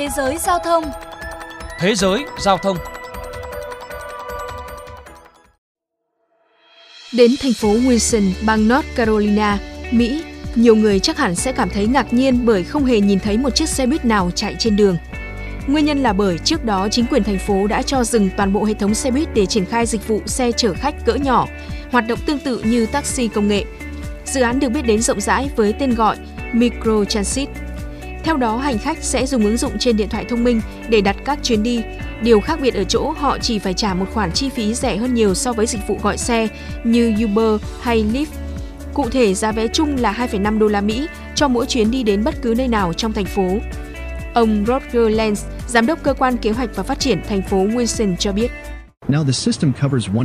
Thế giới giao thông Thế giới giao thông Đến thành phố Wilson, bang North Carolina, Mỹ, nhiều người chắc hẳn sẽ cảm thấy ngạc nhiên bởi không hề nhìn thấy một chiếc xe buýt nào chạy trên đường. Nguyên nhân là bởi trước đó chính quyền thành phố đã cho dừng toàn bộ hệ thống xe buýt để triển khai dịch vụ xe chở khách cỡ nhỏ, hoạt động tương tự như taxi công nghệ. Dự án được biết đến rộng rãi với tên gọi Micro Transit. Theo đó, hành khách sẽ dùng ứng dụng trên điện thoại thông minh để đặt các chuyến đi. Điều khác biệt ở chỗ họ chỉ phải trả một khoản chi phí rẻ hơn nhiều so với dịch vụ gọi xe như Uber hay Lyft. Cụ thể, giá vé chung là 2,5 đô la Mỹ cho mỗi chuyến đi đến bất cứ nơi nào trong thành phố. Ông Roger Lenz, giám đốc cơ quan kế hoạch và phát triển thành phố Wilson cho biết.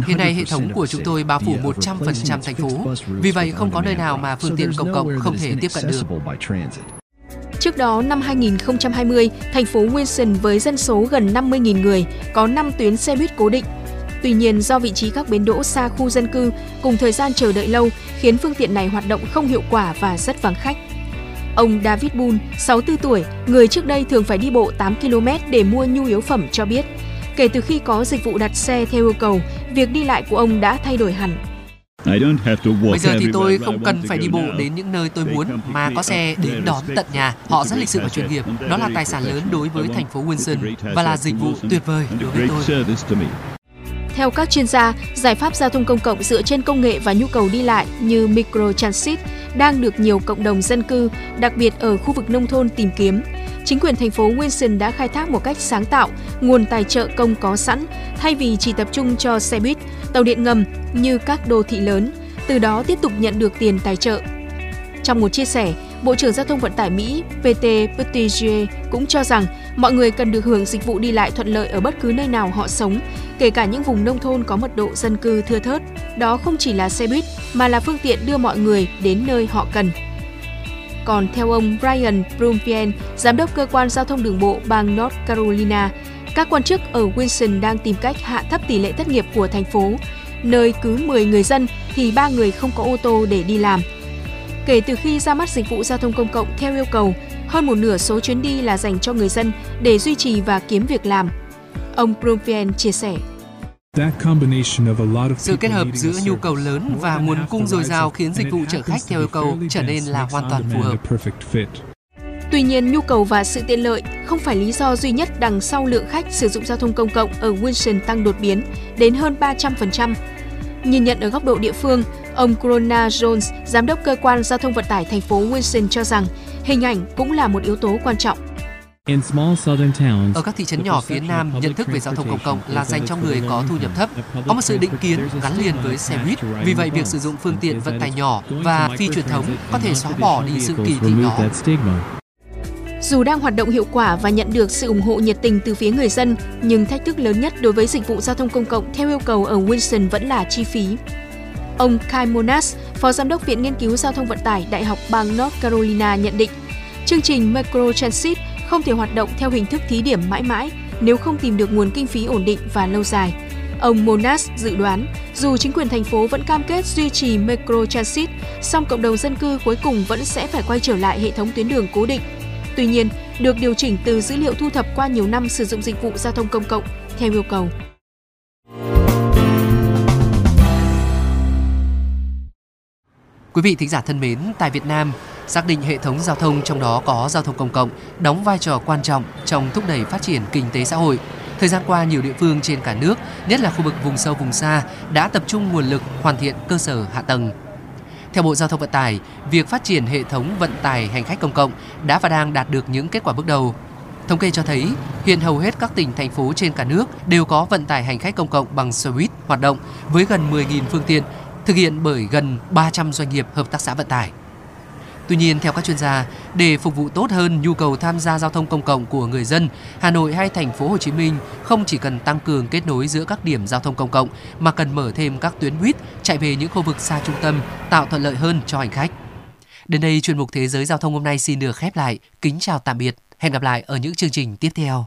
Hiện nay hệ thống của chúng tôi bao phủ 100% thành phố, vì vậy không có nơi nào mà phương tiện công cộng không thể tiếp cận được. Trước đó, năm 2020, thành phố Wilson với dân số gần 50.000 người có 5 tuyến xe buýt cố định. Tuy nhiên, do vị trí các bến đỗ xa khu dân cư cùng thời gian chờ đợi lâu khiến phương tiện này hoạt động không hiệu quả và rất vắng khách. Ông David Boone, 64 tuổi, người trước đây thường phải đi bộ 8 km để mua nhu yếu phẩm cho biết, kể từ khi có dịch vụ đặt xe theo yêu cầu, việc đi lại của ông đã thay đổi hẳn. Bây giờ thì tôi không cần phải đi bộ đến những nơi tôi muốn mà có xe đến đón tận nhà. Họ rất lịch sự và chuyên nghiệp. Đó là tài sản lớn đối với thành phố Wilson và là dịch vụ tuyệt vời đối với tôi. Theo các chuyên gia, giải pháp giao thông công cộng dựa trên công nghệ và nhu cầu đi lại như microtransit đang được nhiều cộng đồng dân cư, đặc biệt ở khu vực nông thôn tìm kiếm. Chính quyền thành phố Wilson đã khai thác một cách sáng tạo nguồn tài trợ công có sẵn thay vì chỉ tập trung cho xe buýt, tàu điện ngầm như các đô thị lớn, từ đó tiếp tục nhận được tiền tài trợ. Trong một chia sẻ, Bộ trưởng Giao thông Vận tải Mỹ PT Buttigieg cũng cho rằng mọi người cần được hưởng dịch vụ đi lại thuận lợi ở bất cứ nơi nào họ sống, kể cả những vùng nông thôn có mật độ dân cư thưa thớt. Đó không chỉ là xe buýt mà là phương tiện đưa mọi người đến nơi họ cần. Còn theo ông Brian Brumfield, giám đốc cơ quan giao thông đường bộ bang North Carolina, các quan chức ở Wilson đang tìm cách hạ thấp tỷ lệ thất nghiệp của thành phố, nơi cứ 10 người dân thì 3 người không có ô tô để đi làm. Kể từ khi ra mắt dịch vụ giao thông công cộng theo yêu cầu, hơn một nửa số chuyến đi là dành cho người dân để duy trì và kiếm việc làm. Ông Brumfield chia sẻ. Sự kết hợp giữa nhu cầu lớn và nguồn cung dồi dào khiến dịch vụ chở khách theo yêu cầu trở nên là hoàn toàn phù hợp. Tuy nhiên, nhu cầu và sự tiện lợi không phải lý do duy nhất đằng sau lượng khách sử dụng giao thông công cộng ở Wilson tăng đột biến đến hơn 300%. Nhìn nhận ở góc độ địa phương, ông Corona Jones, giám đốc cơ quan giao thông vận tải thành phố Wilson cho rằng hình ảnh cũng là một yếu tố quan trọng. Ở các thị trấn nhỏ phía Nam, nhận thức về giao thông công cộng là dành cho người có thu nhập thấp. Có một sự định kiến gắn liền với xe buýt. Vì vậy, việc sử dụng phương tiện vận tải nhỏ và phi truyền thống có thể xóa bỏ đi sự kỳ thị đó. Dù đang hoạt động hiệu quả và nhận được sự ủng hộ nhiệt tình từ phía người dân, nhưng thách thức lớn nhất đối với dịch vụ giao thông công cộng theo yêu cầu ở Wilson vẫn là chi phí. Ông Kai Monas, Phó Giám đốc Viện Nghiên cứu Giao thông Vận tải Đại học bang North Carolina nhận định, chương trình Micro Transit không thể hoạt động theo hình thức thí điểm mãi mãi nếu không tìm được nguồn kinh phí ổn định và lâu dài. Ông Monas dự đoán, dù chính quyền thành phố vẫn cam kết duy trì Micro Transit, song cộng đồng dân cư cuối cùng vẫn sẽ phải quay trở lại hệ thống tuyến đường cố định. Tuy nhiên, được điều chỉnh từ dữ liệu thu thập qua nhiều năm sử dụng dịch vụ giao thông công cộng theo yêu cầu. Quý vị thính giả thân mến, tại Việt Nam, xác định hệ thống giao thông trong đó có giao thông công cộng đóng vai trò quan trọng trong thúc đẩy phát triển kinh tế xã hội. Thời gian qua, nhiều địa phương trên cả nước, nhất là khu vực vùng sâu vùng xa, đã tập trung nguồn lực hoàn thiện cơ sở hạ tầng. Theo Bộ Giao thông Vận tải, việc phát triển hệ thống vận tải hành khách công cộng đã và đang đạt được những kết quả bước đầu. Thống kê cho thấy, hiện hầu hết các tỉnh, thành phố trên cả nước đều có vận tải hành khách công cộng bằng xe buýt hoạt động với gần 10.000 phương tiện, thực hiện bởi gần 300 doanh nghiệp hợp tác xã vận tải. Tuy nhiên, theo các chuyên gia, để phục vụ tốt hơn nhu cầu tham gia giao thông công cộng của người dân, Hà Nội hay thành phố Hồ Chí Minh không chỉ cần tăng cường kết nối giữa các điểm giao thông công cộng mà cần mở thêm các tuyến buýt chạy về những khu vực xa trung tâm, tạo thuận lợi hơn cho hành khách. Đến đây chuyên mục Thế giới giao thông hôm nay xin được khép lại. Kính chào tạm biệt. Hẹn gặp lại ở những chương trình tiếp theo.